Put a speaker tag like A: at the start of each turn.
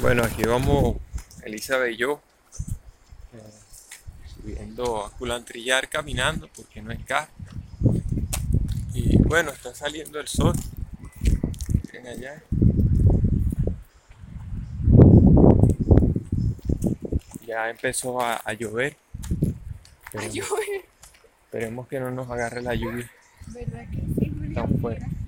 A: Bueno, aquí vamos Elizabeth y yo eh, subiendo a Culantrillar caminando porque no hay carro. Y bueno, está saliendo el sol. Miren allá. Ya empezó a, a llover.
B: A llover.
A: esperemos que no nos agarre la lluvia
B: ¿Verdad que sí,
A: tan fuerte.